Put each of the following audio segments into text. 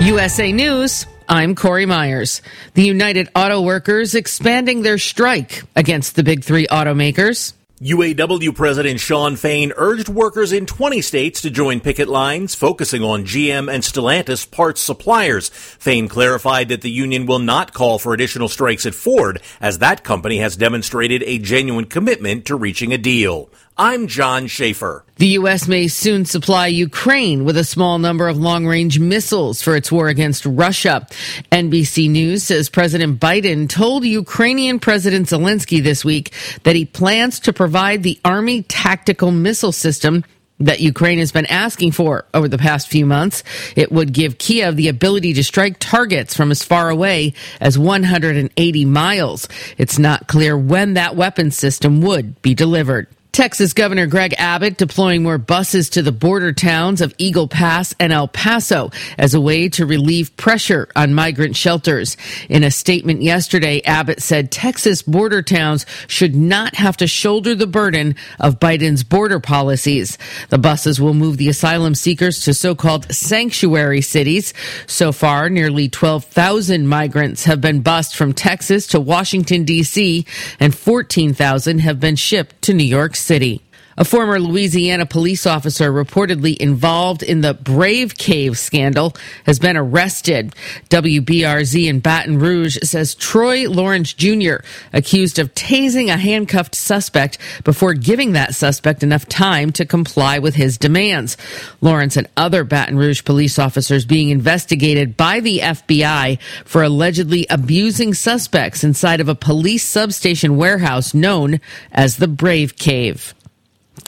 USA News. I'm Corey Myers. The United Auto Workers expanding their strike against the big three automakers. UAW President Shawn Fain urged workers in 20 states to join picket lines, focusing on GM and Stellantis parts suppliers. Fain clarified that the union will not call for additional strikes at Ford, as that company has demonstrated a genuine commitment to reaching a deal. I'm John Schaefer. The U.S. may soon supply Ukraine with a small number of long range missiles for its war against Russia. NBC News says President Biden told Ukrainian President Zelensky this week that he plans to provide the Army tactical missile system that Ukraine has been asking for over the past few months. It would give Kiev the ability to strike targets from as far away as 180 miles. It's not clear when that weapon system would be delivered. Texas Governor Greg Abbott deploying more buses to the border towns of Eagle Pass and El Paso as a way to relieve pressure on migrant shelters. In a statement yesterday, Abbott said Texas border towns should not have to shoulder the burden of Biden's border policies. The buses will move the asylum seekers to so-called sanctuary cities. So far, nearly 12,000 migrants have been bused from Texas to Washington, D.C., and 14,000 have been shipped to New York City. A former Louisiana police officer reportedly involved in the Brave Cave scandal has been arrested. WBRZ in Baton Rouge says Troy Lawrence Jr., accused of tasing a handcuffed suspect before giving that suspect enough time to comply with his demands. Lawrence and other Baton Rouge police officers being investigated by the FBI for allegedly abusing suspects inside of a police substation warehouse known as the Brave Cave.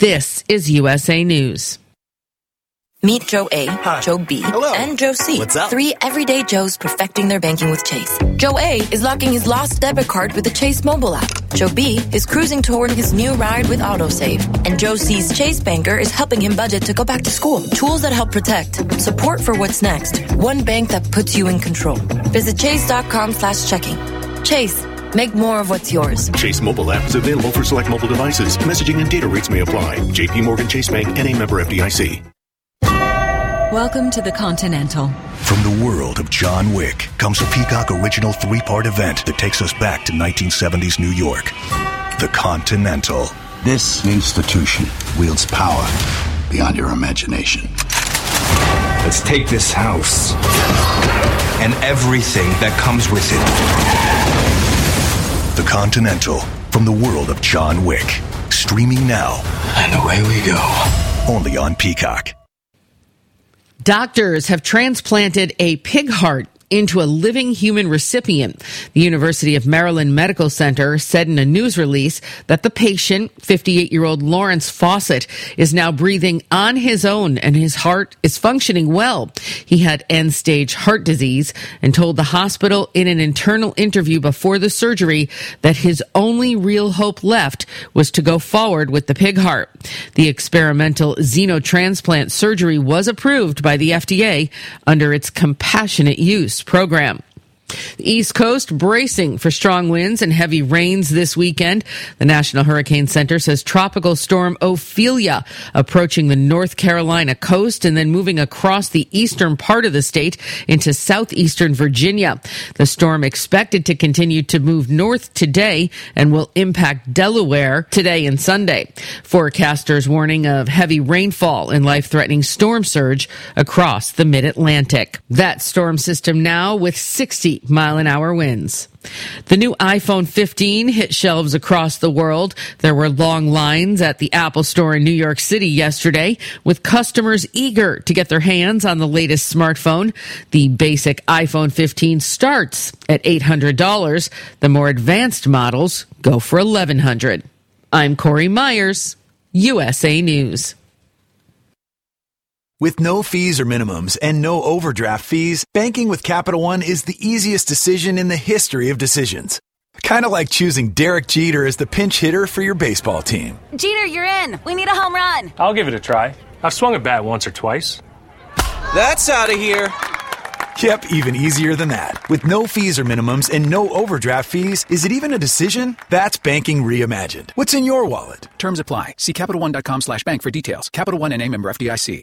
This is USA News. Meet Joe A, Hi. Joe B, Hello. and Joe C. What's up? Three everyday Joes perfecting their banking with Chase. Joe A is locking his lost debit card with the Chase mobile app. Joe B is cruising toward his new ride with AutoSave. And Joe C's Chase banker is helping him budget to go back to school. Tools that help protect. Support for what's next. One bank that puts you in control. Visit chase.com slash checking. Chase. Make more of what's yours. Chase mobile app is available for select mobile devices. Messaging and data rates may apply. JP Morgan Chase Bank and a member FDIC. Welcome to the Continental. From the world of John Wick comes a Peacock original three part event that takes us back to 1970s New York. The Continental. This institution wields power beyond your imagination. Let's take this house and everything that comes with it. The Continental from the world of John Wick. Streaming now. And away we go. Only on Peacock. Doctors have transplanted a pig heart into a living human recipient. The University of Maryland Medical Center said in a news release that the patient, 58 year old Lawrence Fawcett, is now breathing on his own and his heart is functioning well. He had end stage heart disease and told the hospital in an internal interview before the surgery that his only real hope left was to go forward with the pig heart. The experimental xenotransplant surgery was approved by the FDA under its compassionate use program. The East Coast bracing for strong winds and heavy rains this weekend. The National Hurricane Center says tropical storm Ophelia approaching the North Carolina coast and then moving across the eastern part of the state into southeastern Virginia. The storm expected to continue to move north today and will impact Delaware today and Sunday. Forecasters warning of heavy rainfall and life-threatening storm surge across the mid-Atlantic. That storm system now with 60 mile an hour winds. The new iPhone 15 hit shelves across the world. There were long lines at the Apple store in New York City yesterday with customers eager to get their hands on the latest smartphone. The basic iPhone 15 starts at $800. The more advanced models go for 1,100. I'm Corey Myers, USA News. With no fees or minimums and no overdraft fees, banking with Capital One is the easiest decision in the history of decisions. Kind of like choosing Derek Jeter as the pinch hitter for your baseball team. Jeter, you're in. We need a home run. I'll give it a try. I've swung a bat once or twice. That's out of here. Yep, even easier than that. With no fees or minimums and no overdraft fees, is it even a decision? That's banking reimagined. What's in your wallet? Terms apply. See CapitalOne.com slash bank for details. Capital One and a member FDIC.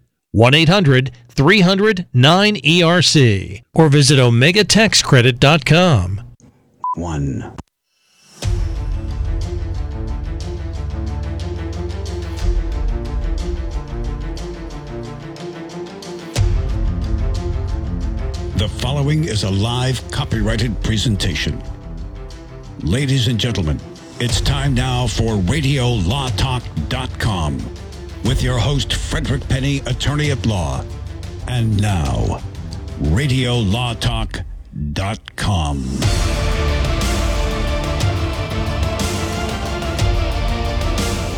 1 800 300 9ERC. Or visit OmegaTaxCredit.com. 1. The following is a live copyrighted presentation. Ladies and gentlemen, it's time now for RadioLawTalk.com with your host, Frederick Penny, attorney at law. And now, RadioLawTalk.com.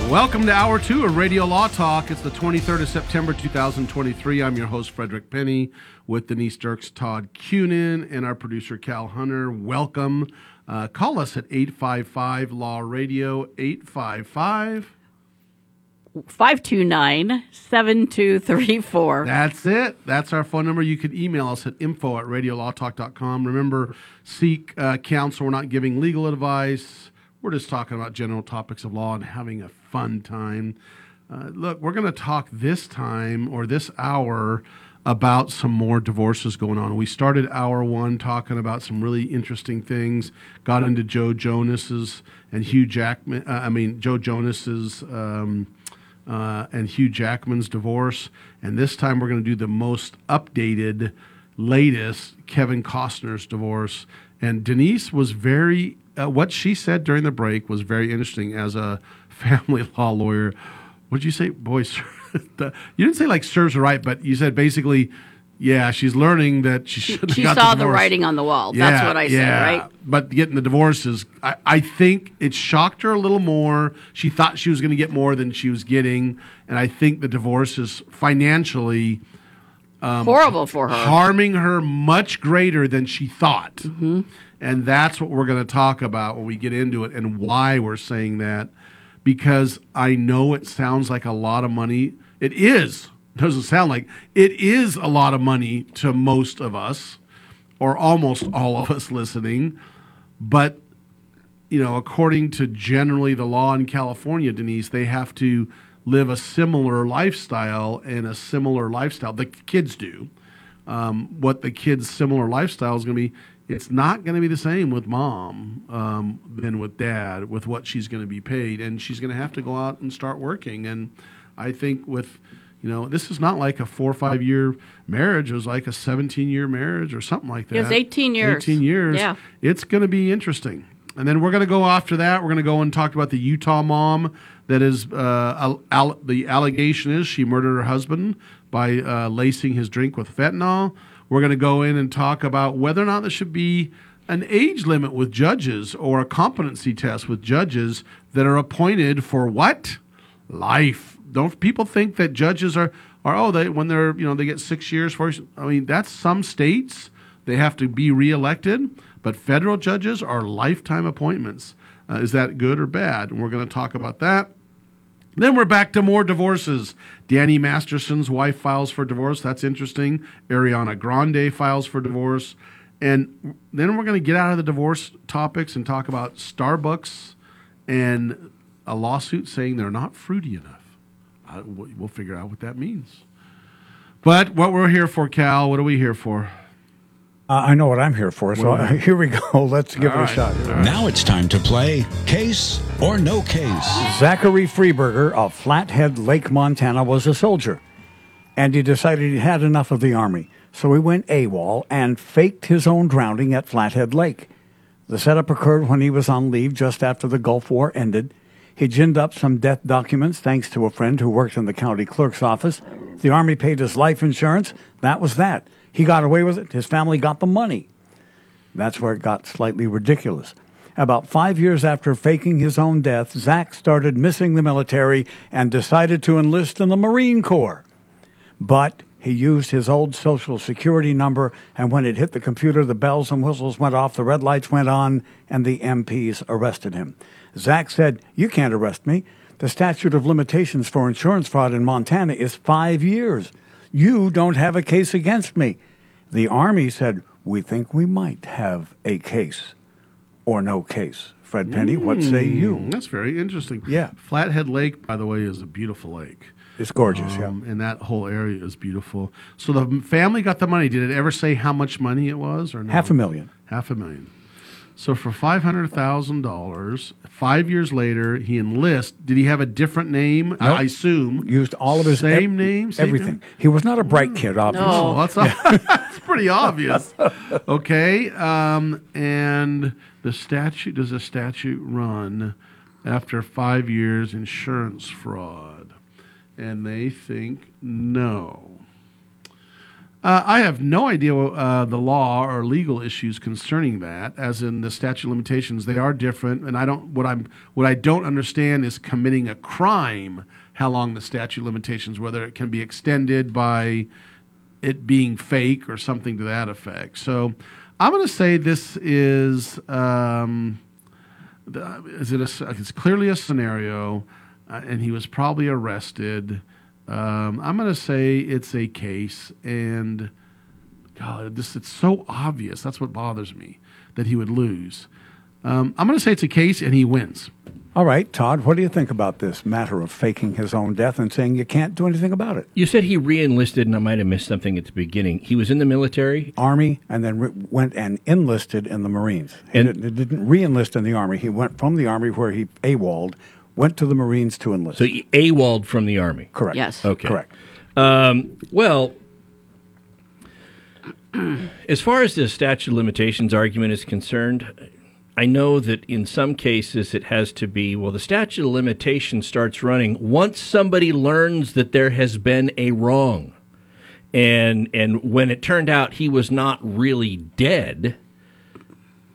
Welcome to Hour 2 of Radio Law Talk. It's the 23rd of September 2023. I'm your host, Frederick Penny, with Denise Dirks, Todd Cunin, and our producer, Cal Hunter. Welcome. Uh, call us at 855 Law Radio, 855 529 7234. That's it. That's our phone number. You can email us at info at radiolawtalk.com. Remember, seek uh, counsel. We're not giving legal advice. We're just talking about general topics of law and having a fun time. Uh, look, we're going to talk this time or this hour about some more divorces going on. We started hour one talking about some really interesting things. Got into Joe Jonas's and Hugh Jackman. Uh, I mean Joe Jonas's um, uh, and Hugh Jackman's divorce. And this time we're going to do the most updated, latest Kevin Costner's divorce. And Denise was very. Uh, what she said during the break was very interesting as a family law lawyer. What did you say, boy? you didn't say like serves right, but you said basically, yeah, she's learning that she should. She saw the, the, writing on the wall. Yeah, That's what I yeah. said, right? But getting the divorce is, I, I think it shocked her a little more. She thought she was going to get more than she was getting, and I think the divorce is financially. Um, horrible for her, harming her much greater than she thought. Mm-hmm. And that's what we're going to talk about when we get into it and why we're saying that. Because I know it sounds like a lot of money. It is. Doesn't sound like it is a lot of money to most of us, or almost all of us listening. But, you know, according to generally the law in California, Denise, they have to live a similar lifestyle and a similar lifestyle. The kids do. Um, what the kids' similar lifestyle is going to be it's not going to be the same with mom um, than with dad with what she's going to be paid and she's going to have to go out and start working and i think with you know this is not like a four or five year marriage. It was like a 17 year marriage or something like that it was 18 years. 18 years. Yeah. It's going to be interesting. And then we're going to go after that. We're going to go and talk about the utah mom that is uh, al- the allegation is she murdered her husband by uh, lacing his drink with fentanyl. We're going to go in and talk about whether or not there should be an age limit with judges or a competency test with judges that are appointed for what? Life. Don't people think that judges are are oh they when they're you know they get six years for I mean that's some states they have to be reelected, but federal judges are lifetime appointments. Uh, is that good or bad? And we're going to talk about that. Then we're back to more divorces. Danny Masterson's wife files for divorce. That's interesting. Ariana Grande files for divorce. And then we're going to get out of the divorce topics and talk about Starbucks and a lawsuit saying they're not fruity enough. We'll figure out what that means. But what we're here for, Cal, what are we here for? Uh, I know what I'm here for, so uh, here we go. Let's give All it a shot. Right. Now it's time to play Case or No Case. Zachary Freeberger of Flathead Lake, Montana, was a soldier, and he decided he had enough of the Army. So he went AWOL and faked his own drowning at Flathead Lake. The setup occurred when he was on leave just after the Gulf War ended. He ginned up some death documents thanks to a friend who worked in the county clerk's office. The Army paid his life insurance. That was that. He got away with it. His family got the money. That's where it got slightly ridiculous. About five years after faking his own death, Zach started missing the military and decided to enlist in the Marine Corps. But he used his old Social Security number, and when it hit the computer, the bells and whistles went off, the red lights went on, and the MPs arrested him. Zach said, You can't arrest me. The statute of limitations for insurance fraud in Montana is five years. You don't have a case against me. The Army said, We think we might have a case or no case. Fred Penny, what say you? Mm, That's very interesting. Yeah. Flathead Lake, by the way, is a beautiful lake. It's gorgeous, yeah. Um, And that whole area is beautiful. So the family got the money. Did it ever say how much money it was, or no? Half a million. Half a million. So for five hundred thousand dollars, five years later, he enlists. Did he have a different name? I, Nope. I assume Used all of his same ev- name, same everything. name? He was not a bright kid, obviously. No, that's, that's pretty obvious. Okay, um, and the statute does a statute run after five years insurance fraud, and they think no. Uh, I have no idea uh, the law or legal issues concerning that, as in the statute limitations. They are different, and I don't. What I'm what I don't understand is committing a crime. How long the statute limitations? Whether it can be extended by it being fake or something to that effect. So, I'm going to say this is um, is it a, it's clearly a scenario, uh, and he was probably arrested. Um, I'm going to say it's a case, and God, this it's so obvious. That's what bothers me that he would lose. Um, I'm going to say it's a case, and he wins. All right, Todd, what do you think about this matter of faking his own death and saying you can't do anything about it? You said he re-enlisted, and I might have missed something at the beginning. He was in the military. Army, and then re- went and enlisted in the Marines. He And- didn't, didn't re-enlist in the Army. He went from the Army where he AWOL'd, went to the Marines to enlist. So he AWOL'd from the army. Correct. Yes. Okay. Correct. Um, well, as far as the statute of limitations argument is concerned, I know that in some cases it has to be well, the statute of limitations starts running once somebody learns that there has been a wrong. And and when it turned out he was not really dead,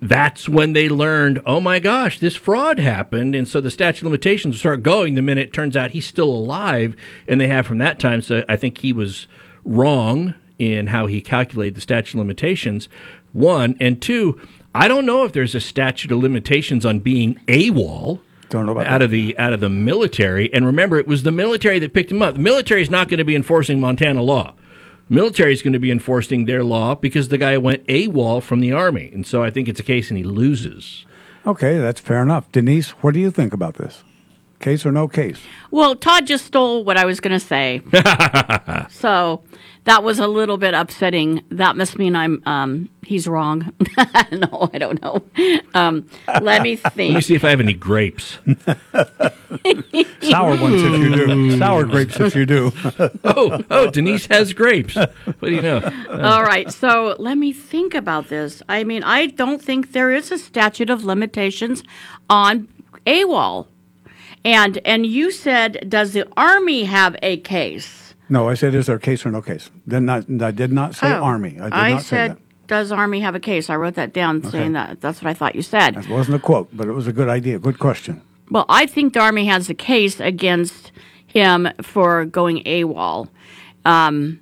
that's when they learned, oh my gosh, this fraud happened. And so the statute of limitations start going the minute it turns out he's still alive. And they have from that time. So I think he was wrong in how he calculated the statute of limitations. One. And two, I don't know if there's a statute of limitations on being AWOL. Don't know about out that. of the out of the military. And remember, it was the military that picked him up. The military is not going to be enforcing Montana law. Military is going to be enforcing their law because the guy went AWOL from the army, and so I think it's a case, and he loses. Okay, that's fair enough. Denise, what do you think about this? Case or no case? Well, Todd just stole what I was going to say. so that was a little bit upsetting. That must mean I'm um, he's wrong. no, I don't know. Um, let me think. Let me see if I have any grapes. Sour ones if you do. Sour grapes if you do. oh, oh, Denise has grapes. What do you know? All right, so let me think about this. I mean, I don't think there is a statute of limitations on AWOL. And and you said, does the Army have a case? No, I said, is there a case or no case? Then not, I did not say Oh, Army. I did not say said, that. does Army have a case? I wrote that down, saying that. That's what I thought you said. That wasn't a quote, but it was a good idea. Good question. Well, I think the Army has a case against him for going AWOL. Um,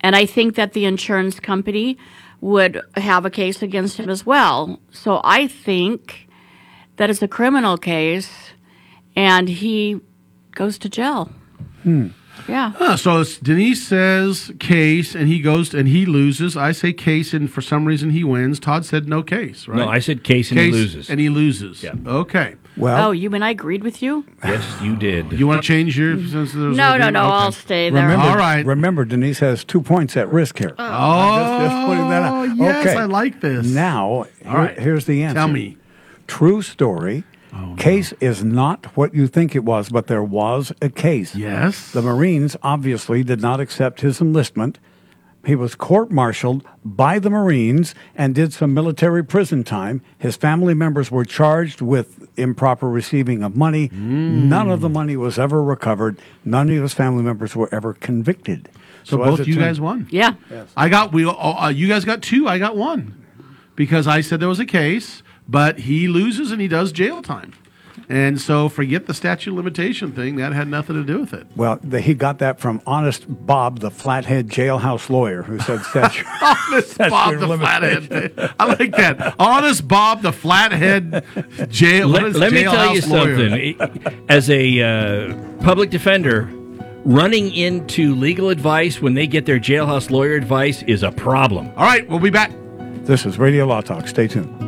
and I think that the insurance company would have a case against him as well. So I think that it's a criminal case and he goes to jail. Yeah. Huh, so it's, Denise says case, and he goes and he loses. I say case, and for some reason he wins. Todd said no case, right? No, I said case and he loses. and he loses. Yeah. Okay. Well. Oh, you and I agreed with you? Yes, you did. You want to change your? Mm. Since there's No, no, no. okay. I'll stay there. Remember, All right. Remember, Denise has two points at risk here. Oh. oh, I'm just, just putting that out. yes, okay. I like this. Now, here- right. here's the answer. Tell me. True story. Case is not what you think it was, but there was a case. Yes. The Marines obviously did not accept his enlistment. He was court martialed by the Marines and did some military prison time. His family members were charged with improper receiving of money. None of the money was ever recovered. None of his family members were ever convicted. So, as both it you turned- guys won. Yeah. I got we. Uh, you guys got two. I got one because I said there was a case, but he loses and he does jail time, and so forget the statute of limitation thing. That had nothing to do with it. Well, the, he got that from Honest Bob, the flathead jailhouse lawyer, who said statute. Honest statute Bob the limitation. flathead. I like that. Honest Bob the flathead jail. what Let, is let me tell you lawyer? something. As a uh, public defender, running into legal advice when they get their jailhouse lawyer advice is a problem. All right, we'll be back. This is Radio Law Talk. Stay tuned.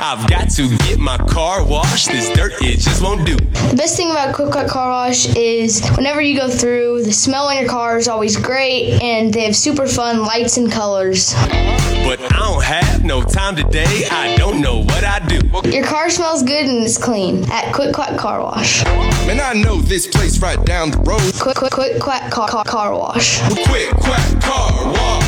I've got to get my car washed. This dirt, it just won't do. The best thing about Quick Quack Car Wash is whenever you go through, the smell on your car is always great, and they have super fun lights and colors. But I don't have no time today. I don't know what I do. Your car smells good and it's clean at Quick Quack Car Wash. Man, I know this place right down the road. Quick Quick Quick Quack Car, car, car Wash. Quick Quack Car Wash.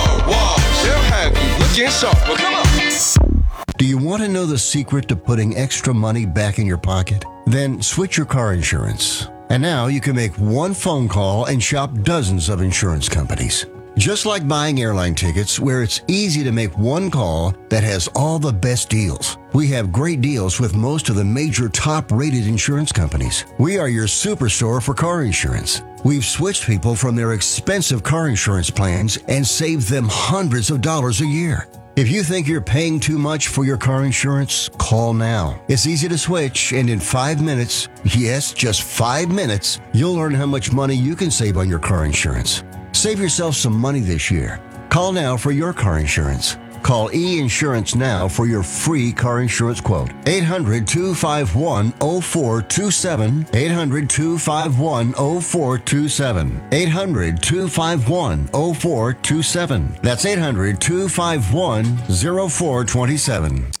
They'll come on. Do you want to know the secret to putting extra money back in your pocket? Then switch your car insurance. And now you can make one phone call and shop dozens of insurance companies. Just like buying airline tickets, where it's easy to make one call that has all the best deals. We have great deals with most of the major top rated insurance companies. We are your superstore for car insurance. We've switched people from their expensive car insurance plans and saved them hundreds of dollars a year. If you think you're paying too much for your car insurance, call now. It's easy to switch, and in five minutes, yes, just five minutes, you'll learn how much money you can save on your car insurance. Save yourself some money this year. Call now for your car insurance. Call E Insurance now for your free car insurance quote. 800 251 0427. 800 251 0427. 800 251 0427. That's 800 251 0427.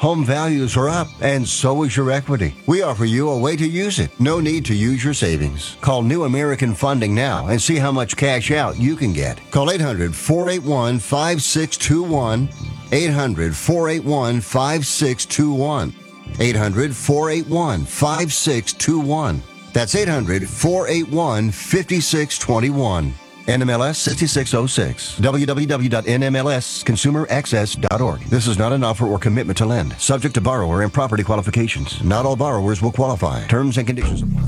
Home values are up and so is your equity. We offer you a way to use it. No need to use your savings. Call New American Funding now and see how much cash out you can get. Call 800 481 5621. 800 481 5621. 800 481 5621. That's 800 481 5621. NMLS 6606. www.nmlsconsumeraccess.org. This is not an offer or commitment to lend. Subject to borrower and property qualifications. Not all borrowers will qualify. Terms and conditions apply.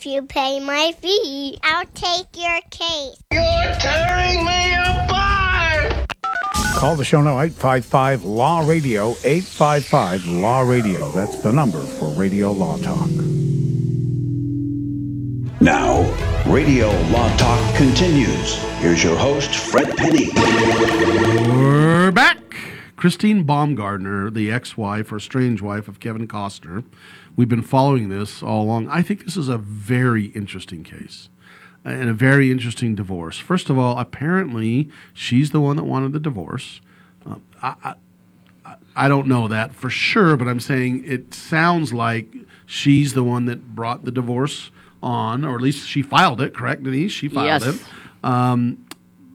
If you pay my fee, I'll take your case. You're tearing me apart! Call the show now, 855 Law Radio, 855 Law Radio. That's the number for Radio Law Talk. Now, Radio Law Talk continues. Here's your host, Fred Penny. We're back. Christine Baumgartner, the ex-wife or strange wife of Kevin Costner. We've been following this all along. I think this is a very interesting case and a very interesting divorce. First of all, apparently she's the one that wanted the divorce. Uh, I, I, I don't know that for sure, but I'm saying it sounds like she's the one that brought the divorce on, or at least she filed it. Correct, Denise? She filed Yes. it. Um,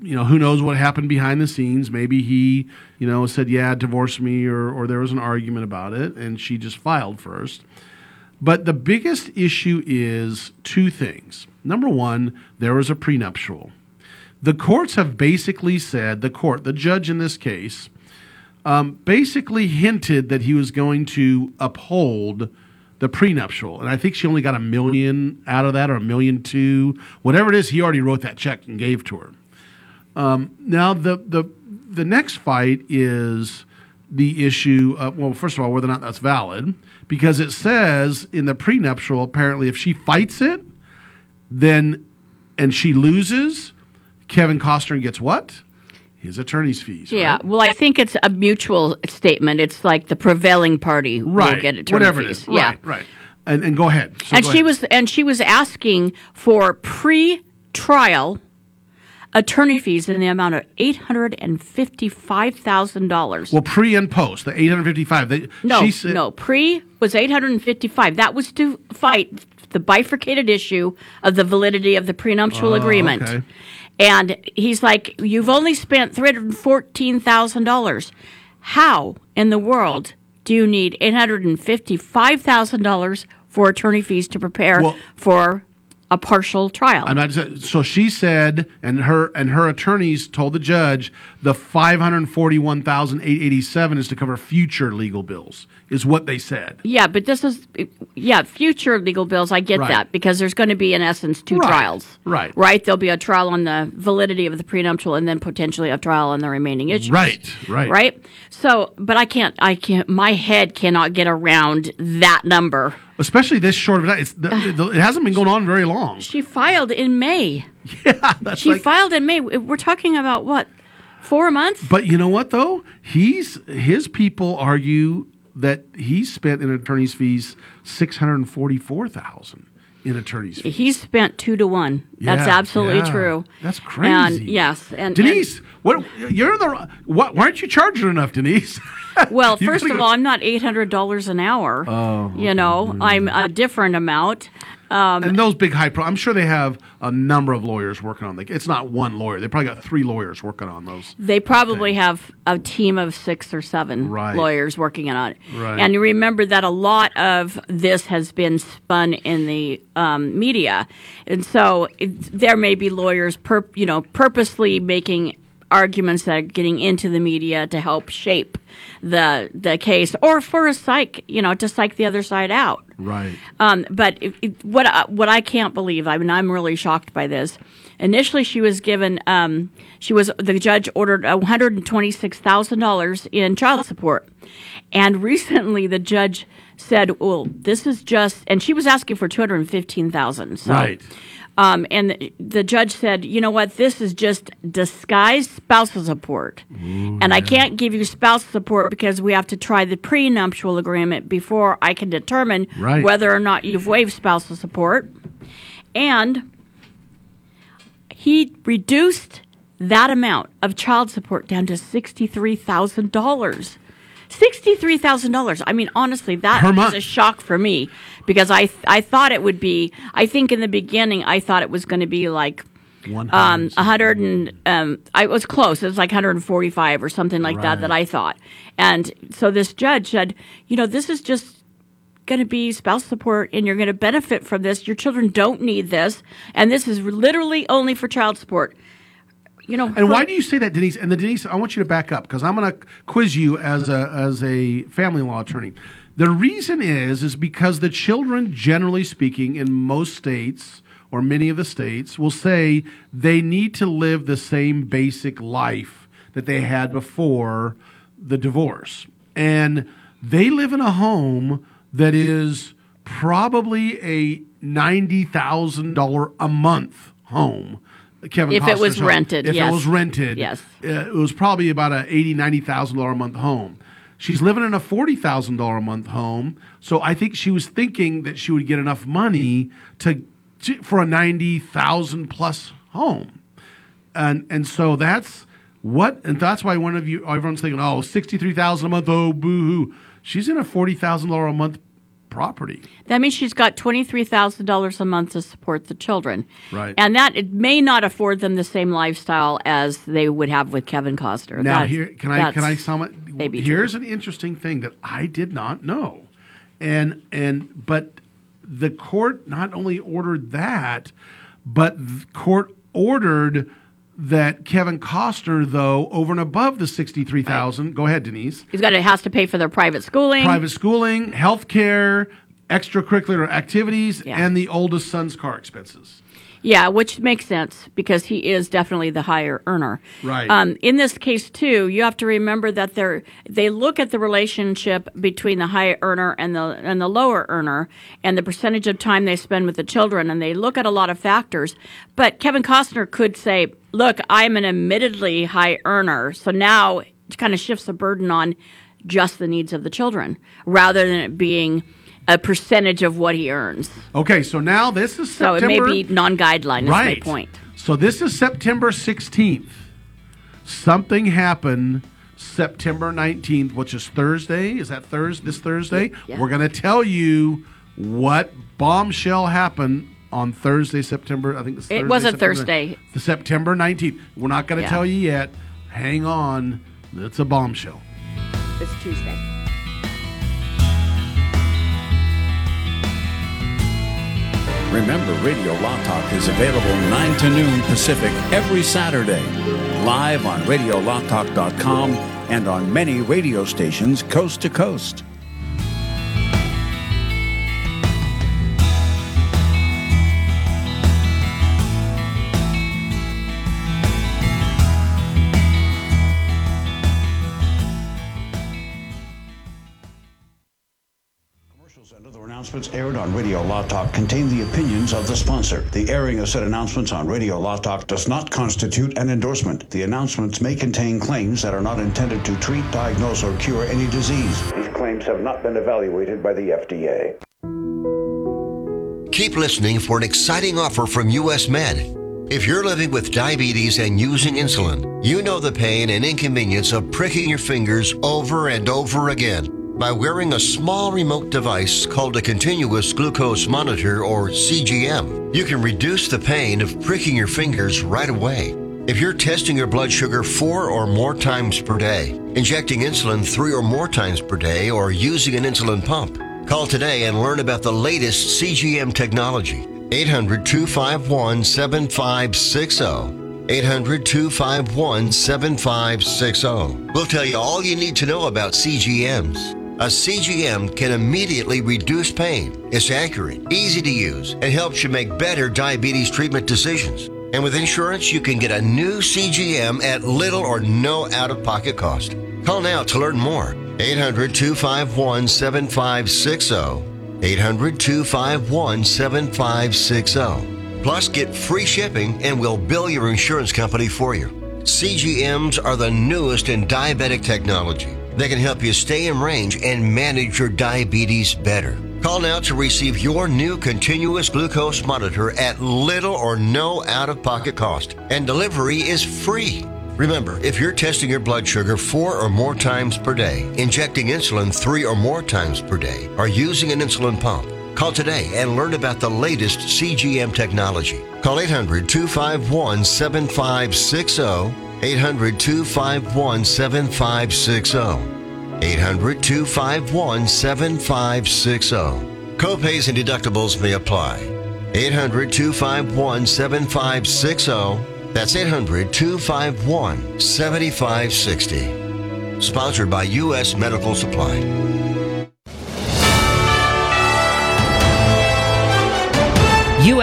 you know, who knows what happened behind the scenes? Maybe he, you know, said, "Yeah, divorce me," or or there was an argument about it, and she just filed first. But the biggest issue is two things. Number one, there was a prenuptial. The courts have basically said, the court, the judge in this case, um, basically hinted that he was going to uphold the prenuptial. And I think she only got a million out of that or a million two. Whatever it is, he already wrote that check and gave to her. Um, now, the, the, the next fight is the issue of, well, first of all, whether or not that's valid, because it says in the prenuptial, apparently, if she fights it, then, and she loses, Kevin Costner gets what? His attorney's fees. Yeah, right? well, I think it's a mutual statement. It's like the prevailing party Right. will get attorney Whatever it fees. is. Yeah, Right, right. And, and go ahead. So and go she ahead. was and she was asking for pre-trial attorney fees in the amount of eight hundred and fifty-five thousand dollars. Well, pre and post, the 855. They, No, she said, no. Pre was eight hundred and fifty-five. That was to fight the bifurcated issue of the validity of the prenuptial Oh, agreement. okay. And he's like, "You've only spent three hundred fourteen thousand dollars. How in the world do you need eight hundred and fifty-five thousand dollars for attorney fees to prepare Well- for a partial trial?" I'm not so she said, and her and her attorneys told the judge the five hundred forty-one thousand eight eighty-seven is to cover future legal bills, is what they said. Yeah, but this is yeah, future legal bills. I get Right. that because there's going to be in essence two Right, trials. right. Right. There'll be a trial on the validity of the prenuptial, and then potentially a trial on the remaining issues. Right, right. Right. So, but I can't. I can't. My head cannot get around that number. Especially this short of time. it's the, the, it hasn't been going on very long. She filed in May. Yeah, that's she like- filed in May. We're talking about what? Four months. But you know what though? He's his people argue that he spent in attorney's fees six hundred forty-four thousand in attorney's fees. He spent two to one. That's Yeah, absolutely yeah. true. That's crazy. And yes, and Denise, what you're the what? Why aren't you charging enough, Denise? well, first of all, I'm not eight hundred dollars an hour. Oh, you know, mm. I'm a different amount. Um, and those big high pro, I'm sure they have a number of lawyers working on it. It's not one lawyer. They probably got three lawyers working on those. They probably have a team of six or seven Right. lawyers working on it. Right. And you remember that a lot of this has been spun in the um, media, and so it, there may be lawyers, per, you know, purposely making arguments that are getting into the media to help shape the the case, or for a psych, you know, to psych the other side out. Right. Um, but it, it, what I, what I can't believe, I mean, I'm really shocked by this. Initially, she was given, um, she was the judge ordered 126 thousand dollars in child support, and recently the judge said, "Well, this is just," and she was asking for 215 thousand. So, Right. Um, and the, judge said, "You know what? This is just disguised spousal support, and I can't give you spousal support because we have to try the prenuptial agreement before I can determine Right. whether or not you've waived spousal support." And he reduced that amount of child support down to sixty-three thousand dollars. Sixty-three thousand dollars. I mean, honestly, that was a shock for me because I I thought it would be. I think in the beginning I thought it was going to be like One um, a hundred and um, I was close. It was like 145 or something like that that I thought. And so this judge said, you know, this is just going to be spouse support and you're going to benefit from this. Your children don't need this. And this is literally only for child support. You know, And why do you say that, Denise? And the Denise, I want you to back up because I'm going to quiz you as a as a family law attorney. The reason is is because the children, generally speaking, in most states or many of the states, will say they need to live the same basic life that they had before the divorce, and they live in a home that is probably a ninety thousand dollar a month home. Kevin If it was home. rented, if yes. it was rented, Yes. uh, it was probably about a eighty, ninety thousand dollar a month home. She's living in a forty thousand dollar a month home, so I think she was thinking that she would get enough money to, to for a ninety thousand plus home, and and so that's what, and that's why one of you, everyone's thinking, oh, sixty three thousand a month, oh, boo hoo. She's in a forty thousand dollar a month property, That means she's got $23,000 a month to support the children. right? And that it may not afford them the same lifestyle as they would have with Kevin Costner. Now That's- here can I can I that's sum it? maybe Here's an interesting thing that I did not know, and and but the court not only ordered that, but the court ordered that Kevin Costner though over and above the sixty three thousand. Go ahead, Denise. He's got to has to pay for their private schooling. Private schooling, health care, extracurricular activities, and the oldest son's car expenses. Yeah, which makes sense because he is definitely the higher earner. Right. Um, in this case, too, you have to remember that they're they look at the relationship between the higher earner and the and the lower earner and the percentage of time they spend with the children, and they look at a lot of factors. But Kevin Costner could say, "Look, I'm an admittedly high earner, so now it kind of shifts the burden on just the needs of the children rather than it being." A percentage of what he earns. Okay, so now this is So it may be non-guideline. Is Right. my point. So this is September 16th. Something happened September 19th, which is Thursday. Is that Thursday? This Thursday? Yeah. We're going to tell you what bombshell happened on Thursday, September. I think it's It was a September- Thursday. The September 19th. We're not going to Yeah. tell you yet. Hang on. It's a bombshell. It's Tuesday. Remember, Radio Law Talk is available 9 to noon Pacific every Saturday. Live on RadioLawTalk.com and on many radio stations coast to coast. Announcements aired on Radio Law Talk contain the opinions of the sponsor. The airing of said announcements on Radio Law Talk does not constitute an endorsement. The announcements may contain claims that are not intended to treat, diagnose, or cure any disease. These claims have not been evaluated by the FDA. Keep listening for an exciting offer from US Med. If you're living with diabetes and using insulin, you know the pain and inconvenience of pricking your fingers over and over again. By wearing a small remote device called a continuous glucose monitor or CGM, you can reduce the pain of pricking your fingers right away. If you're testing your blood sugar four or more times per day, injecting insulin three or more times per day, or using an insulin pump, call today and learn about the latest CGM technology. 800 251 7560. 800 251 7560. We'll tell you all you need to know about CGMs. A CGM can immediately reduce pain. It's accurate, easy to use, and helps you make better diabetes treatment decisions. And with insurance, you can get a new CGM at little or no out of pocket cost. Call now to learn more. 800 251 7560. 800 251 7560. Plus, get free shipping and we'll bill your insurance company for you. CGMs are the newest in diabetic technology. They can help you stay in range and manage your diabetes better. Call now to receive your new continuous glucose monitor at little or no out of pocket cost, and delivery is free. Remember, if you're testing your blood sugar four or more times per day, injecting insulin three or more times per day, or using an insulin pump, call today and learn about the latest CGM technology. Call 800 251 7560. 800 251 7560. 800 251 7560. Copays and deductibles may apply. 800 251 7560. That's 800 251 7560. Sponsored by U.S. Medical Supply.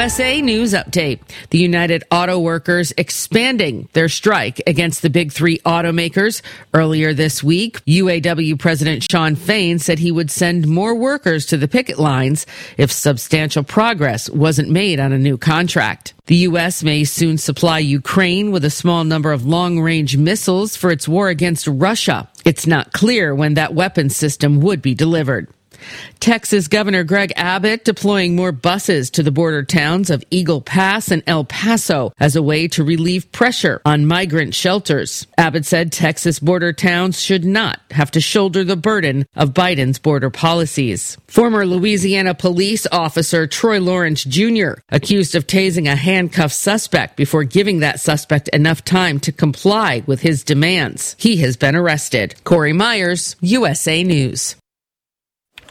USA News Update. The United Auto Workers expanding their strike against the big three automakers. Earlier this week, UAW President Shawn Fain said he would send more workers to the picket lines if substantial progress wasn't made on a new contract. The U.S. may soon supply Ukraine with a small number of long range missiles for its war against Russia. It's not clear when that weapon system would be delivered. Texas Governor Greg Abbott deploying more buses to the border towns of Eagle Pass and El Paso as a way to relieve pressure on migrant shelters. Abbott said Texas border towns should not have to shoulder the burden of Biden's border policies. Former Louisiana police officer Troy Lawrence Jr. accused of tasing a handcuffed suspect before giving that suspect enough time to comply with his demands. He has been arrested. Corey Myers, USA News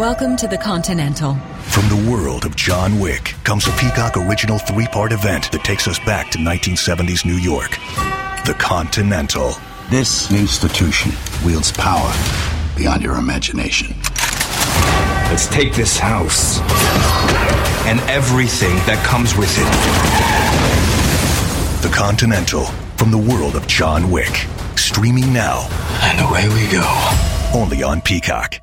Welcome to the Continental. From the world of John Wick comes a Peacock original three part event that takes us back to 1970s New York. The Continental. This institution wields power beyond your imagination. Let's take this house and everything that comes with it. The Continental from the world of John Wick. Streaming now. And away we go. Only on Peacock.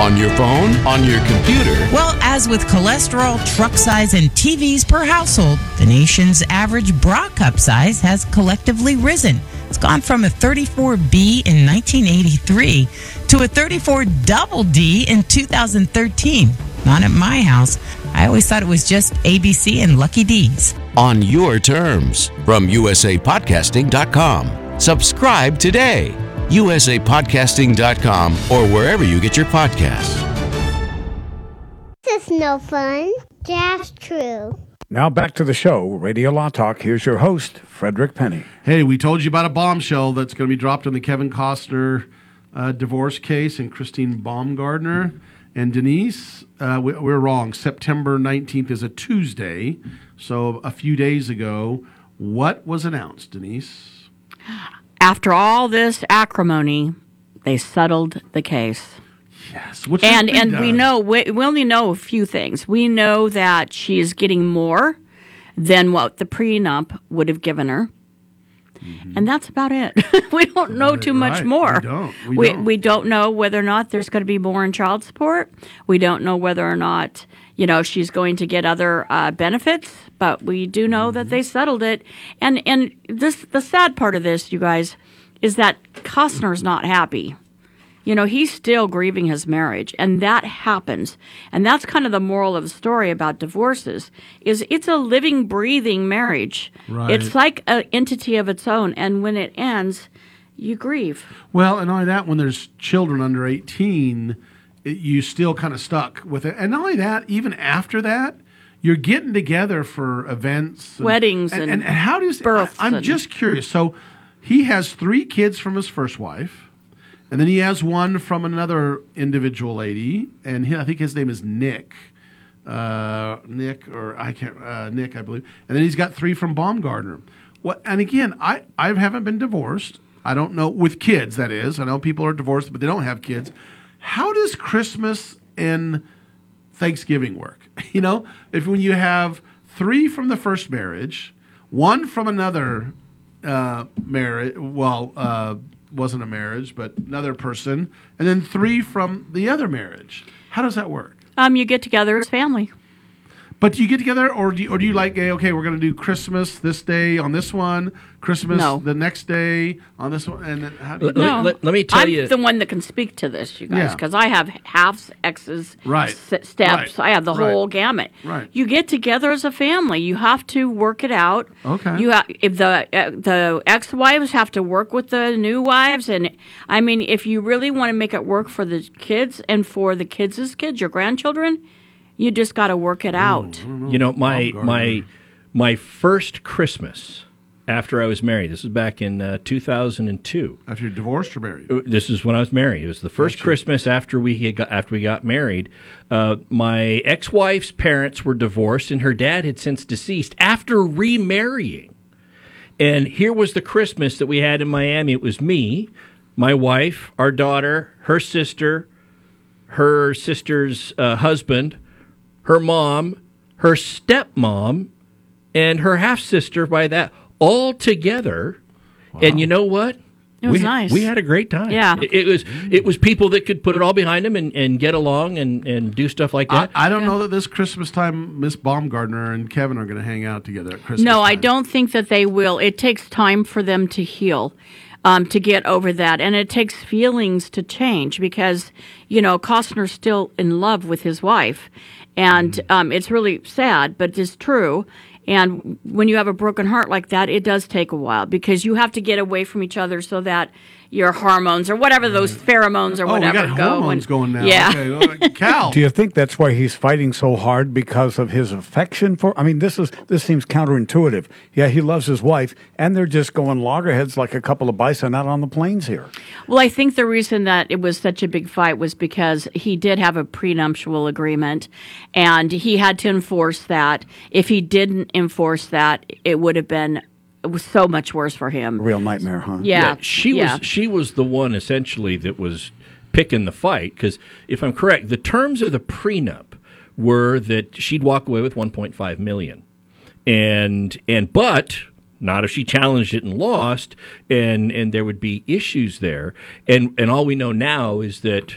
on your phone, on your computer. Well, as with cholesterol, truck size, and TVs per household, the nation's average bra cup size has collectively risen. It's gone from a 34B in 1983 to a 34 double D in 2013. Not at my house. I always thought it was just ABC and Lucky D's. On your terms from usapodcasting.com. Subscribe today usapodcasting.com, or wherever you get your podcasts. This is no fun, That's true. Now back to the show, Radio Law Talk. Here's your host, Frederick Penny. Hey, we told you about a bombshell that's going to be dropped in the Kevin Costner uh, divorce case and Christine Baumgartner. And Denise, uh, we, we're wrong. September 19th is a Tuesday. So a few days ago, what was announced, Denise? after all this acrimony, they settled the case. Yes, and and we know we, we only know a few things. We know that she is getting more than what the prenup would have given her. Mm-hmm. And that's about it. we don't know right, too much right. more. We don't. We, we, don't. we don't know whether or not there's going to be more in child support. We don't know whether or not you know she's going to get other uh, benefits. But we do know mm-hmm. that they settled it. And and this the sad part of this, you guys, is that Costner's not happy. You know, he's still grieving his marriage, and that happens. And that's kind of the moral of the story about divorces is it's a living, breathing marriage. Right. It's like an entity of its own, and when it ends, you grieve. Well, and only that, when there's children under 18, it, you still kind of stuck with it. And not only that, even after that, you're getting together for events, and, weddings, and, and, and, how does births. I, I'm just curious. So he has three kids from his first wife, and then he has one from another individual lady, and he, I think his name is Nick. Uh, Nick, or I can't, uh, Nick, I believe. And then he's got three from Baumgartner. What? And again, I, I haven't been divorced. I don't know with kids. That is, I know people are divorced, but they don't have kids. how does Christmas and Thanksgiving work? You know, if when you have three from the first marriage, one from another uh, marriage, well, uh, wasn't a marriage, but another person, and then three from the other marriage. How does that work? Um, you get together as family. But do you get together, or do you, or do you like, okay, we're going to do Christmas this day on this one, Christmas No. the next day on this one, and then how do you no, let- let me tell I'm you- the one that can speak to this, you guys, Yeah. because I have halves, X's, Right. s- steps. Right. I have the Right. whole gamut. Right. You get together as a family. You have to work it out. Okay. You ha- if the uh, the ex-wives have to work with the new wives, and I mean, if you really want to make it work for the kids and for the kids' kids, your grandchildren, you just got to work it out. You know, my my my first Christmas after I was married. This was back in uh, 2002. After you're divorced or married? Uh, This is when I was married. It was the first Christmas after we had got, after we got married. Uh, my ex-wife's parents were divorced, and her dad had since deceased after remarrying. And here was the Christmas that we had in Miami. It was me, my wife, our daughter, her sister, her sister's uh, husband, her mom, her stepmom, and her half sister by that all together. And you know what? It was we, nice. We had a great time. Yeah. It, it was it was people that could put it all behind them and, and get along and, and do stuff like that. I don't know that this Christmas time, Miss Baumgartner and Kevin are going to hang out together at Christmas. No, I don't think that they will. It takes time for them to heal, um, to get over that, and it takes feelings to change because you know Costner's still in love with his wife, and um, it's really sad, but it's true. And when you have a broken heart like that, it does take a while because you have to get away from each other so that your hormones or whatever those pheromones or Oh, we whatever got go. hormones and- going now. Yeah. Okay. Cal. Do you think that's why he's fighting so hard because of his affection for? I mean, this is this seems counterintuitive. Yeah, he loves his wife, and they're just going loggerheads like a couple of bison out on the plains here. Well, I think the reason that it was such a big fight was because he did have a prenuptial agreement and he had to enforce that. If he didn't enforce that, it would have been it was so much worse for him. Real nightmare, huh? Yeah. she yeah. was she was the one essentially that was picking the fight because if I'm correct, the terms of the prenup were that she'd walk away with 1.5 million, and and but not if she challenged it and lost, and and there would be issues there, and and all we know now is that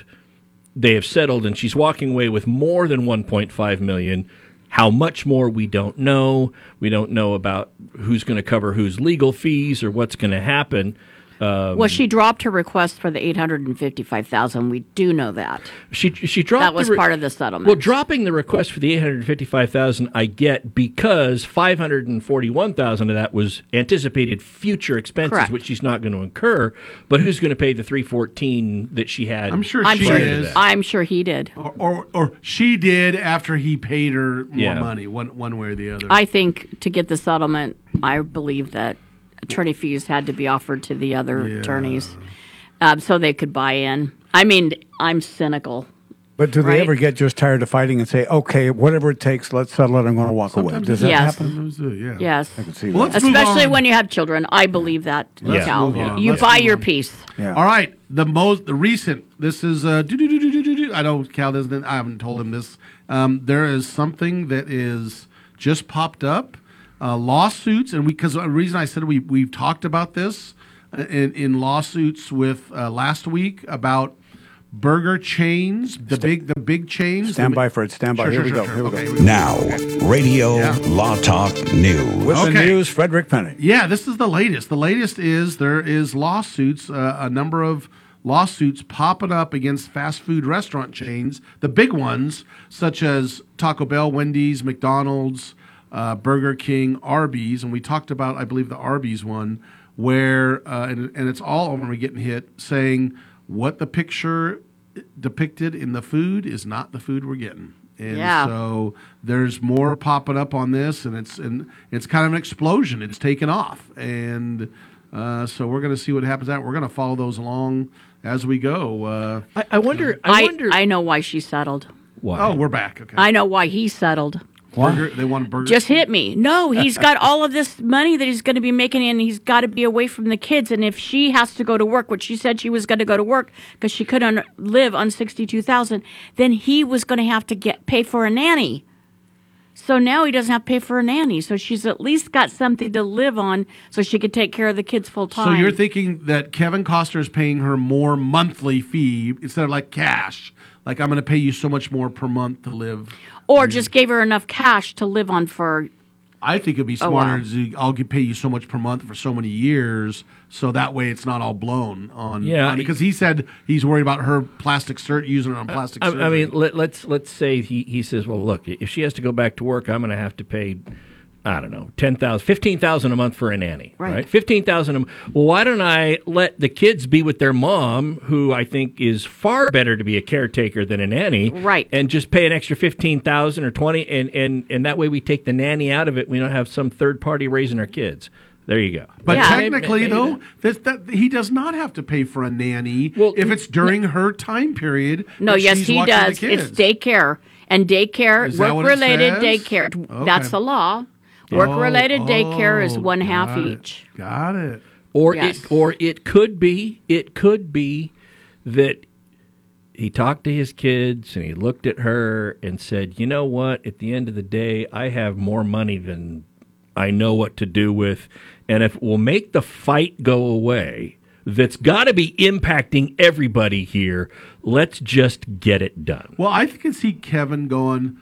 they have settled and she's walking away with more than 1.5 million how much more we don't know. We don't know about who's going to cover whose legal fees or what's going to happen um, well, she dropped her request for the eight hundred and fifty-five thousand. We do know that. she she dropped That was the re- part of the settlement. well dropping the request for the 855,000 I get because 541,000 of that was anticipated future expenses Correct. which she's not going to incur but who's going to pay the 314 that she had I'm sure I'm she sure. is. I'm sure he did. Or, or, or she did after he paid her more Yeah. money, one, one way or the other. I think to get the settlement, I believe that attorney fees had to be offered to the other Yeah. attorneys um, so they could buy in. I mean, I'm cynical. But do they Right. ever get just tired of fighting and say, "Okay, whatever it takes, let's settle it. I'm going to walk away"? Does that Yes. happen? Sometimes do, yeah. Yes. I can see Well, that. let's move Especially on. when you have children. I believe that, Let's Cal. move on. You Let's buy move your on. piece. Yeah. All right, the most, the recent. This is uh, do do do do do do do. I know Cal doesn't. I haven't told him this. Um, there is something that is just popped up, uh, lawsuits, and we because the reason I said we we've talked about this uh, in in lawsuits with uh, last week about burger chains, the big the big chains. Stand The- by for it. Stand by. Sure, Here sure, we go. sure, Here we okay, go. we go. Now, Radio Yeah. Law Talk News. With the Okay. news, Frederick Penny. Yeah, this is the latest. The latest is there is lawsuits, uh, a number of lawsuits popping up against fast food restaurant chains, the big ones such as Taco Bell, Wendy's, McDonald's, uh, Burger King, Arby's, and we talked about, I believe, the Arby's one, where uh, and, and it's all of them are getting hit, saying what the picture depicted in the food is not the food we're getting. And Yeah. so there's more popping up on this, and it's and it's kind of an explosion. It's taken off, and uh, so we're going to see what happens. Out, we're going to follow those along as we go. Uh, I, I wonder I, I, wonder I know why she settled. why oh, we're back. Okay. I know why he settled. Burger, they want burger. Just hit me. No, he's got all of this money that he's going to be making, and he's got to be away from the kids. And if she has to go to work, which she said she was going to go to work because she couldn't live on sixty-two thousand, then he was going to have to get pay for a nanny. So now he doesn't have to pay for a nanny. So she's at least got something to live on, so she could take care of the kids full time. So you're thinking that Kevin Costner is paying her more monthly fee instead of like cash? Like I'm going to pay you so much more per month to live. Or mm. just gave her enough cash to live on for. I think it'd be smarter to I'll get- pay you so much per month for so many years, so that way it's not all blown on. Yeah. on- because he said he's worried about her plastic cert using it on uh, plastic. I, I surgery. mean, let, let's let's say he, he says, well, look, if she has to go back to work, I'm going to have to pay, I don't know, ten thousand, fifteen thousand a month for a nanny, Right. right? Fifteen thousand. a m- Well, why don't I let the kids be with their mom, who I think is far better to be a caretaker than a nanny, Right. And just pay an extra fifteen thousand or twenty, and and and that way we take the nanny out of it. We don't have some third party raising our kids. There you go. But Yeah. technically, Maybe- though, that, that he does not have to pay for a nanny well, if it's during her time period. No, yes, he does. It's daycare and daycare, Is that what it work related daycare. Okay. That's the law. Work related Oh, daycare is one half it. each. Got it. Or Yes. it or it could be it could be that he talked to his kids and he looked at her and said, "You know what? At the end of the day, I have more money than I know what to do with, and if it will make the fight go away, that's got to be impacting everybody here. Let's just get it done." Well, I can see Kevin going.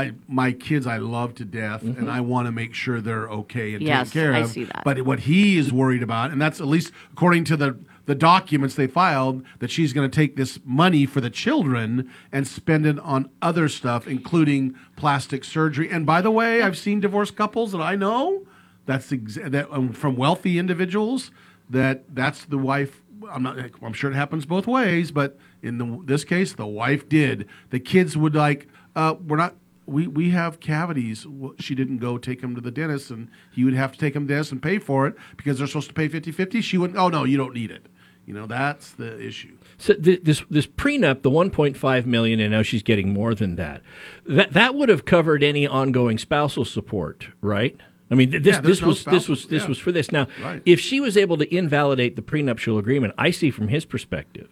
I my kids I love to death, Mm-hmm. and I want to make sure they're okay and Yes, taken care I of. see that. But what he is worried about, and that's at least according to the the documents they filed, that she's going to take this money for the children and spend it on other stuff, including plastic surgery. And by the way, I've seen divorced couples that I know. That's ex- that um, from wealthy individuals. That that's the wife. I'm not. I'm sure it happens both ways, but in the, this case, the wife did. The kids would like. Uh, we're not. We we have cavities. She didn't go take him to the dentist, and he would have to take him to the dentist and pay for it because they're supposed to pay 50-50. She wouldn't. Oh no, you don't need it. You know that's the issue. So th- this this prenup, the 1.5 million, and now she's getting more than that. That that would have covered any ongoing spousal support, right? I mean, th- this Yeah, this no was this spousal- was this yeah. was for this. Now, Right. if she was able to invalidate the prenuptial agreement, I see from his perspective.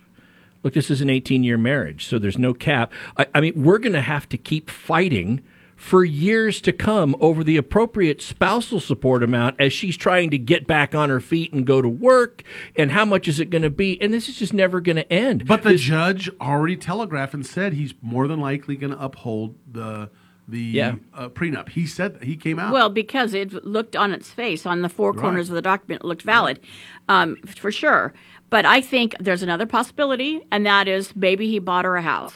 Look, this is an 18 year marriage, so there's no cap. I, I mean, we're going to have to keep fighting for years to come over the appropriate spousal support amount as she's trying to get back on her feet and go to work. And how much is it going to be? And this is just never going to end. But the judge already telegraphed and said he's more than likely going to uphold the the Yeah. uh, prenup. He said he came out. Well, because it looked on its face, on the four Right. corners of the document, it looked valid, um, for sure. But I think there's another possibility, and that is maybe he bought her a house.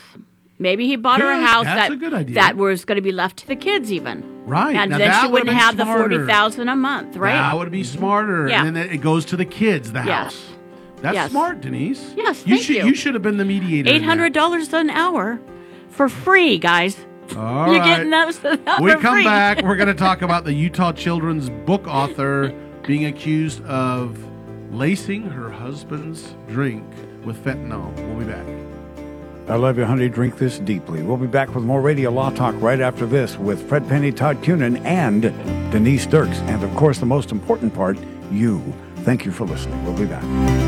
Maybe he bought her a house that a good idea. that was going to be left to the kids, even. Right. And Now then she wouldn't have the smarter. forty thousand a month, right? That would be smarter. Yeah. And then it goes to the kids, the Yes. house. That's Yes. smart, Denise. Yes, you thank should you. should have been the mediator. Eight hundred dollars an hour for free, guys. All You're right. getting those we come free. back. We're going to talk about the Utah children's book author being accused of lacing her husband's drink with fentanyl. We'll be back. I love you, honey. Drink this deeply. We'll be back with more Radio Law Talk right after this with Fred Penny, Todd Cunin, and Denise Dirks. And of course, the most important part, you. Thank you for listening. We'll be back.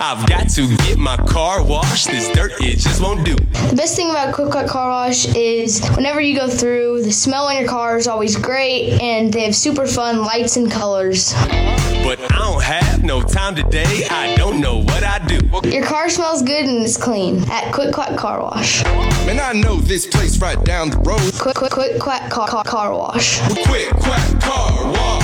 I've got to get my car washed. This dirt, it just won't do. The best thing about Quick Quick Car Wash is whenever you go through, the smell on your car is always great, and they have super fun lights and colors. But I don't have no time today. I don't know what I do. Your car smells good and it's clean at Quick Quack Car Wash. Man, I know this place right down the road. Quick Quick Quick Quack Car, car, car Wash. Quick, quack, car wash.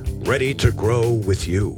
ready to grow with you.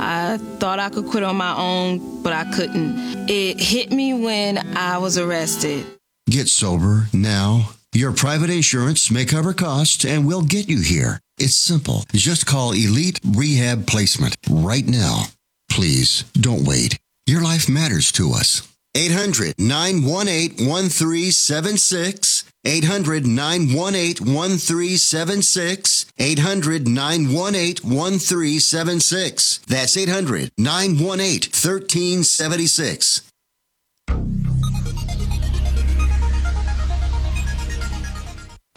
I thought I could quit on my own, but I couldn't. It hit me when I was arrested. Get sober now. Your private insurance may cover costs and we'll get you here. It's simple. Just call Elite Rehab Placement right now. Please don't wait. Your life matters to us. 800 918 1376. 800 918 1376. 800 918 1376. That's 800 918 1376.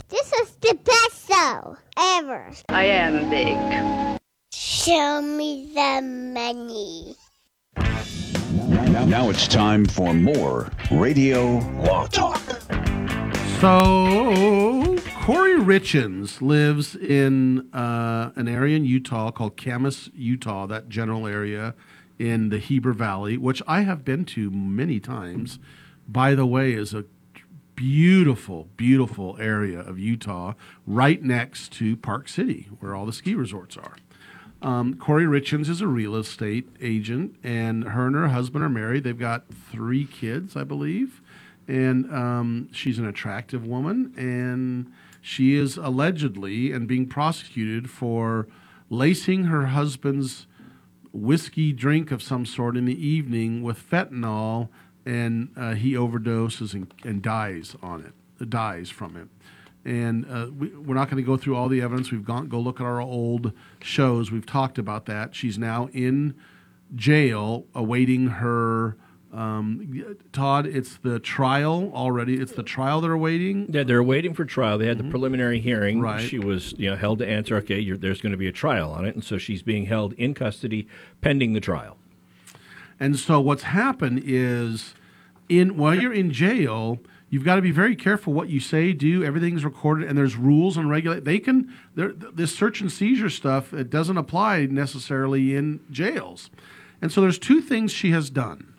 This is the best show ever. I am big. Show me the money. Now, now it's time for more Radio Law Talk. So, Kouri Richins lives in uh, an area in Utah called Kamas, Utah, that general area in the Heber Valley, which I have been to many times. By the way, is a beautiful, beautiful area of Utah right next to Park City, where all the ski resorts are. Um, Kouri Richins is a real estate agent, and her and her husband are married. They've got three kids, I believe and um, she's an attractive woman, and she is allegedly and being prosecuted for lacing her husband's whiskey drink of some sort in the evening with fentanyl, and uh, he overdoses and, and dies on it, dies from it. And uh, we, we're not going to go through all the evidence. We've gone go look at our old shows. We've talked about that. She's now in jail awaiting her um, Todd, it's the trial already. It's the trial they're awaiting. Yeah, they're waiting for trial. They had the preliminary hearing. Mm-hmm. Right. She was, you know, held to answer. Okay, you're, there's going to be a trial on it, and so she's being held in custody pending the trial. And so what's happened is, in while you're in jail, you've got to be very careful what you say, do. Everything's recorded, and there's rules and regulate. They can this search and seizure stuff. It doesn't apply necessarily in jails, and so there's two things she has done.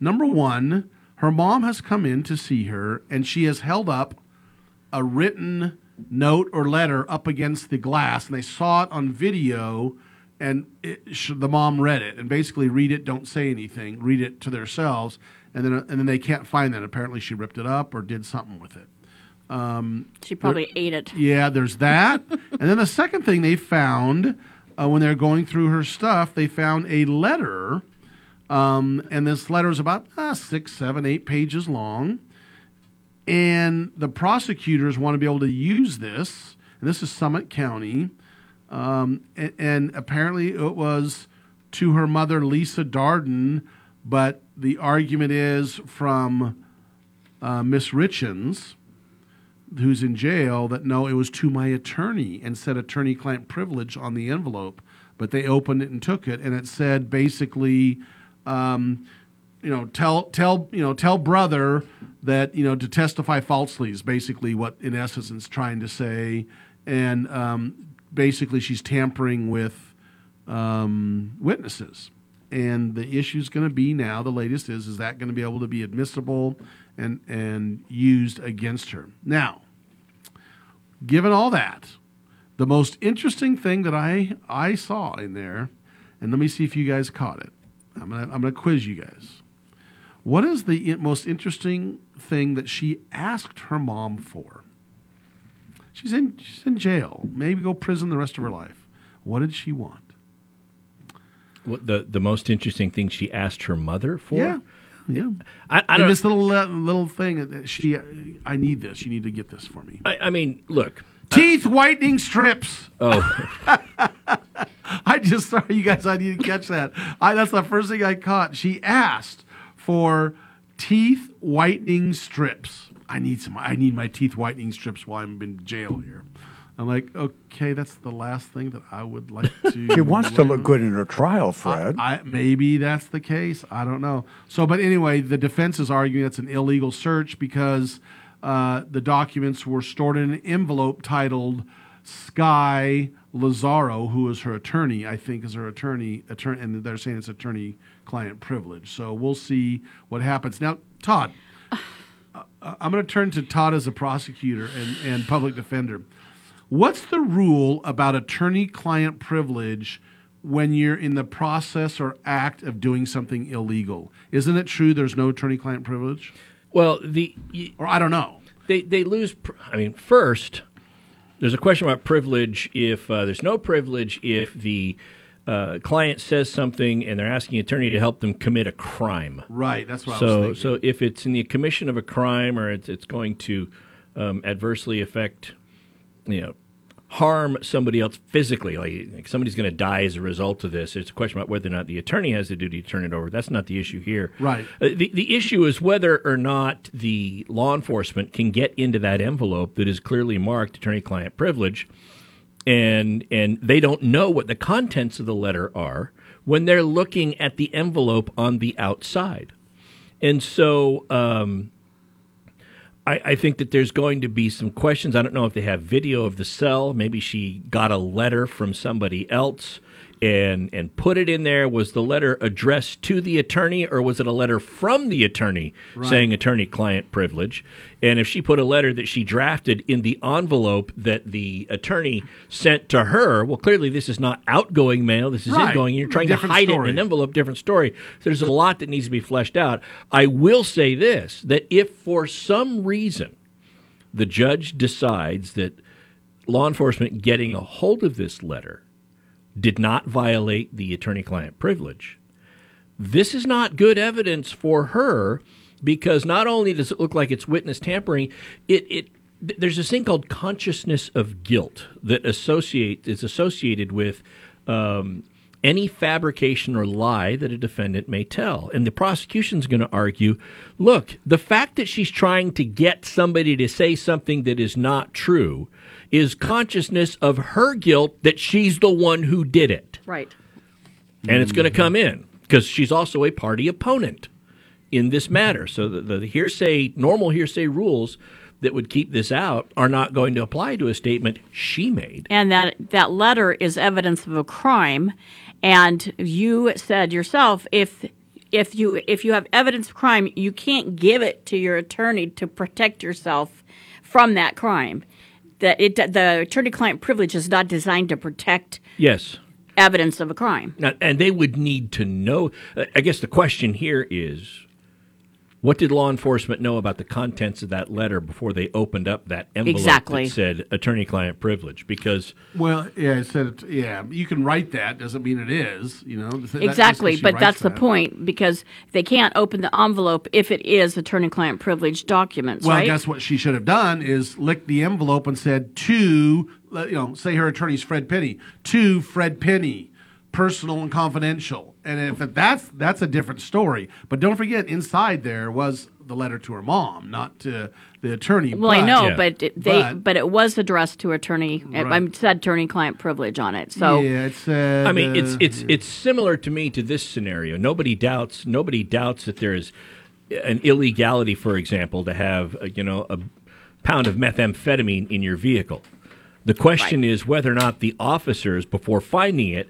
Number one, her mom has come in to see her, and she has held up a written note or letter up against the glass, and they saw it on video. And it, the mom read it, and basically, read it, don't say anything, read it to themselves, and then and then they can't find that. Apparently, she ripped it up or did something with it. Um, She probably ate it. yeah, there's that. and then the second thing they found uh, when they're going through her stuff, they found a letter. Um, and this letter is about uh, six, seven, eight pages long. And the prosecutors want to be able to use this. And this is Summit County. Um, and, and apparently it was to her mother, Lisa Darden. But the argument is from uh, Miss Richins who's in jail that no, it was to my attorney and said attorney client privilege on the envelope. But they opened it and took it, and it said basically, um, you know, tell tell you know tell brother that you know to testify falsely is basically what in essence is trying to say, and um, basically she's tampering with um, witnesses. And the issue is going to be now. The latest is is that going to be able to be admissible and and used against her now. Given all that, the most interesting thing that I I saw in there, and let me see if you guys caught it. I'm gonna I'm gonna quiz you guys. What is the most interesting thing that she asked her mom for? She's in she's in jail. Maybe go prison the rest of her life. What did she want? What the the most interesting thing she asked her mother for? Yeah, yeah. I, I this little uh, little thing. that She, I need this. You need to get this for me. I, I mean, look. Teeth whitening strips. Oh, I just sorry you guys. I need to catch that. I, that's the first thing I caught. She asked for teeth whitening strips. I need some. I need my teeth whitening strips while I'm in jail here. I'm like, okay, that's the last thing that I would like to. She wants to look good in her trial, Fred. I, maybe that's the case. I don't know. So, but anyway, the defense is arguing it's an illegal search because uh, the documents were stored in an envelope titled Skye Lazaro, who is her attorney, I think is her attorney, attorney, and they're saying it's attorney-client privilege. So we'll see what happens. Now, Todd, uh, I'm going to turn to Todd as a prosecutor and, and public defender. What's the rule about attorney client privilege when you're in the process or act of doing something illegal? Isn't it true there's no attorney client privilege? Well, the or I don't know. They they lose. pr- I mean, first, there's a question about privilege. If uh, there's no privilege, if the uh, client says something and they're asking the attorney to help them commit a crime, Right, that's what I so was thinking. so if it's in the commission of a crime or it's, it's going to um, adversely affect, you know. Harm somebody else physically, like, like somebody's going to die as a result of this. It's a question about whether or not the attorney has the duty to turn it over. That's not the issue here. Right. Uh, the, the issue is whether or not the law enforcement can get into that envelope that is clearly marked attorney client privilege and and they don't know what the contents of the letter are when they're looking at the envelope on the outside. And so um, I, I think that there's going to be some questions. I don't know if they have video of the cell. Maybe she got a letter from somebody else and and put it in there. Was the letter addressed to the attorney or was it a letter from the attorney Right. saying attorney client privilege? And if she put a letter that she drafted in the envelope that the attorney sent to her, well, clearly this is not outgoing mail. This is Right. ingoing. You're trying Different to hide it in an envelope, different story. So there's a lot that needs to be fleshed out. I will say this that if for some reason the judge decides that law enforcement getting a hold of this letter did not violate the attorney client privilege, this is not good evidence for her because not only does it look like it's witness tampering, it, it there's this thing called consciousness of guilt that associate is associated with um, any fabrication or lie that a defendant may tell. And the prosecution's going to argue, look, the fact that she's trying to get somebody to say something that is not true is consciousness of her guilt that she's the one who did it Right. and it's going to come in. because she's also a party opponent in this matter. So the, the hearsay, normal hearsay rules that would keep this out are not going to apply to a statement she made. and that that letter is evidence of a crime and you said yourself if if you if you have evidence of crime you can't give it to your attorney to protect yourself from that crime that it the attorney client privilege is not designed to protect Yes. evidence of a crime Now, and they would need to know. uh, I guess the question here is what did law enforcement know about the contents of that letter before they opened up that envelope Exactly. that said attorney client privilege? Because Well, yeah, it said yeah. You can write that doesn't mean it is. You know That- exactly she but writes that's the point because they can't open the envelope if it is attorney client privilege documents Well, right guess what she should have done is licked the envelope and said to, you know, say her attorney's Fred Penny, to Fred Penny, personal and confidential. And if that's that's a different story. But don't forget, inside there was the letter to her mom, not to the attorney. Well, I but- know, but it, they but- but, it was addressed to attorney. Right. I said attorney-client privilege on it. So yeah, it said. I mean, it's uh, it's it's similar to me to this scenario. Nobody doubts nobody doubts that there is an illegality, for example, to have uh, you know a pound of methamphetamine in your vehicle. The question is whether or not the officers, before finding it,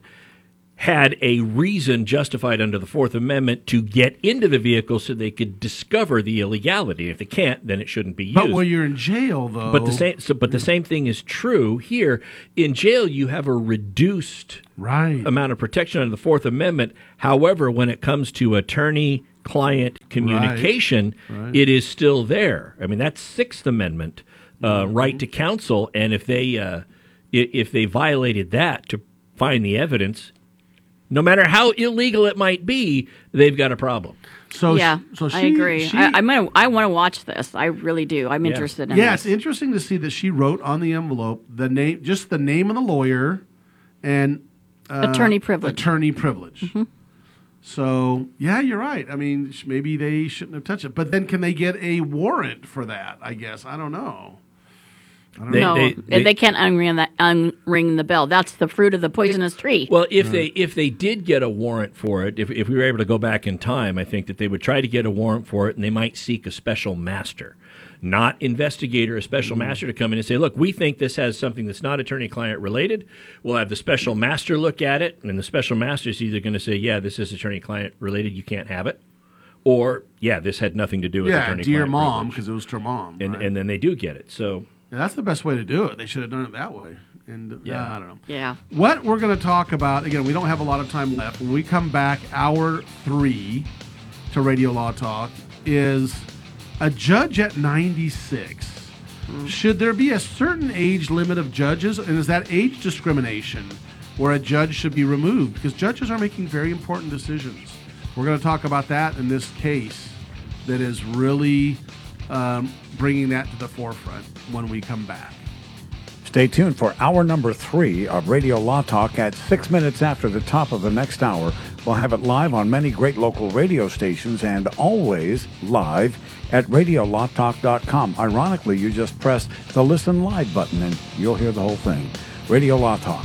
had a reason justified under the Fourth Amendment to get into the vehicle so they could discover the illegality. If they can't, then it shouldn't be used. But when you're in jail, though. But the same, so, but the same thing is true here. In jail, you have a reduced right. amount of protection under the Fourth Amendment. However, when it comes to attorney-client communication, Right. it is still there. I mean, that's Sixth Amendment uh, right to counsel, and if they uh, if they violated that to find the evidence, no matter how illegal it might be, they've got a problem. So yeah, so I agree. she- I, I'm gonna, I want to watch this. I really do. I'm interested in yeah, this. it's interesting to see that she wrote on the envelope the name, just the name of the lawyer, and uh, Attorney privilege. Attorney privilege. So yeah, you're right. I mean, maybe they shouldn't have touched it. But then, can they get a warrant for that? I guess I don't know. I don't no, know. they, can't unring that unring the bell. That's the fruit of the poisonous tree. Well, if hmm. they if they did get a warrant for it, if, if we were able to go back in time, I think that they would try to get a warrant for it, and they might seek a special master, not investigator, a special hmm. master to come in and say, "Look, we think this has something that's not attorney-client related." We'll have the special master look at it, and the special master is either going to say, "Yeah, this is attorney-client related. You can't have it," or "Yeah, this had nothing to do with yeah, attorney-client Yeah, dear mom, because it was to mom. and right? and then they do get it. So Yeah, that's the best way to do it. They should have done it that way. And uh, Yeah. I don't know. Yeah. What we're going to talk about again, we don't have a lot of time left. When we come back, hour three to Radio Law Talk is a judge at 96. Should there be a certain age limit of judges, and is that age discrimination where a judge should be removed? Because judges are making very important decisions. We're going to talk about that in this case that is really um, bringing that to the forefront when we come back. Stay tuned for hour number three of Radio Law Talk at six minutes after the top of the next hour. We'll have it live on many great local radio stations and always live at radiolawtalk.com. Ironically, you just press the listen live button and you'll hear the whole thing. Radio Law Talk.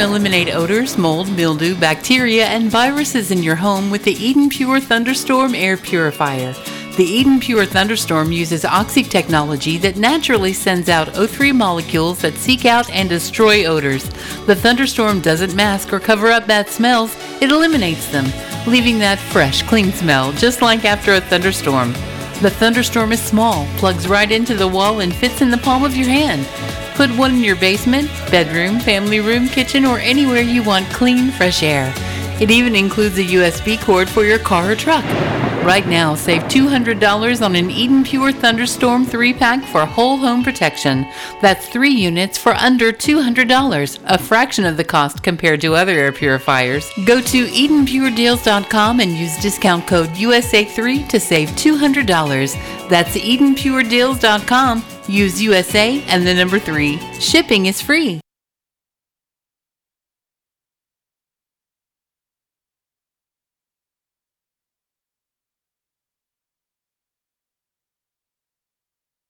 Eliminate odors, mold, mildew, bacteria, and viruses in your home with the Eden Pure Thunderstorm Air Purifier. The Eden Pure Thunderstorm uses oxy technology that naturally sends out O3 molecules that seek out and destroy odors. The Thunderstorm doesn't mask or cover up bad smells, it eliminates them, leaving that fresh, clean smell, just like after a thunderstorm. The Thunderstorm is small, plugs right into the wall, and fits in the palm of your hand. Put one in your basement, bedroom, family room, kitchen, or anywhere you want clean, fresh air. It even includes a USB cord for your car or truck. Right now, save $200 on an Eden Pure Thunderstorm 3 pack for whole home protection. That's three units for under $200, a fraction of the cost compared to other air purifiers. Go to EdenPureDeals.com and use discount code USA3 to save $200. That's EdenPureDeals.com. Use USA and the number 3. Shipping is free.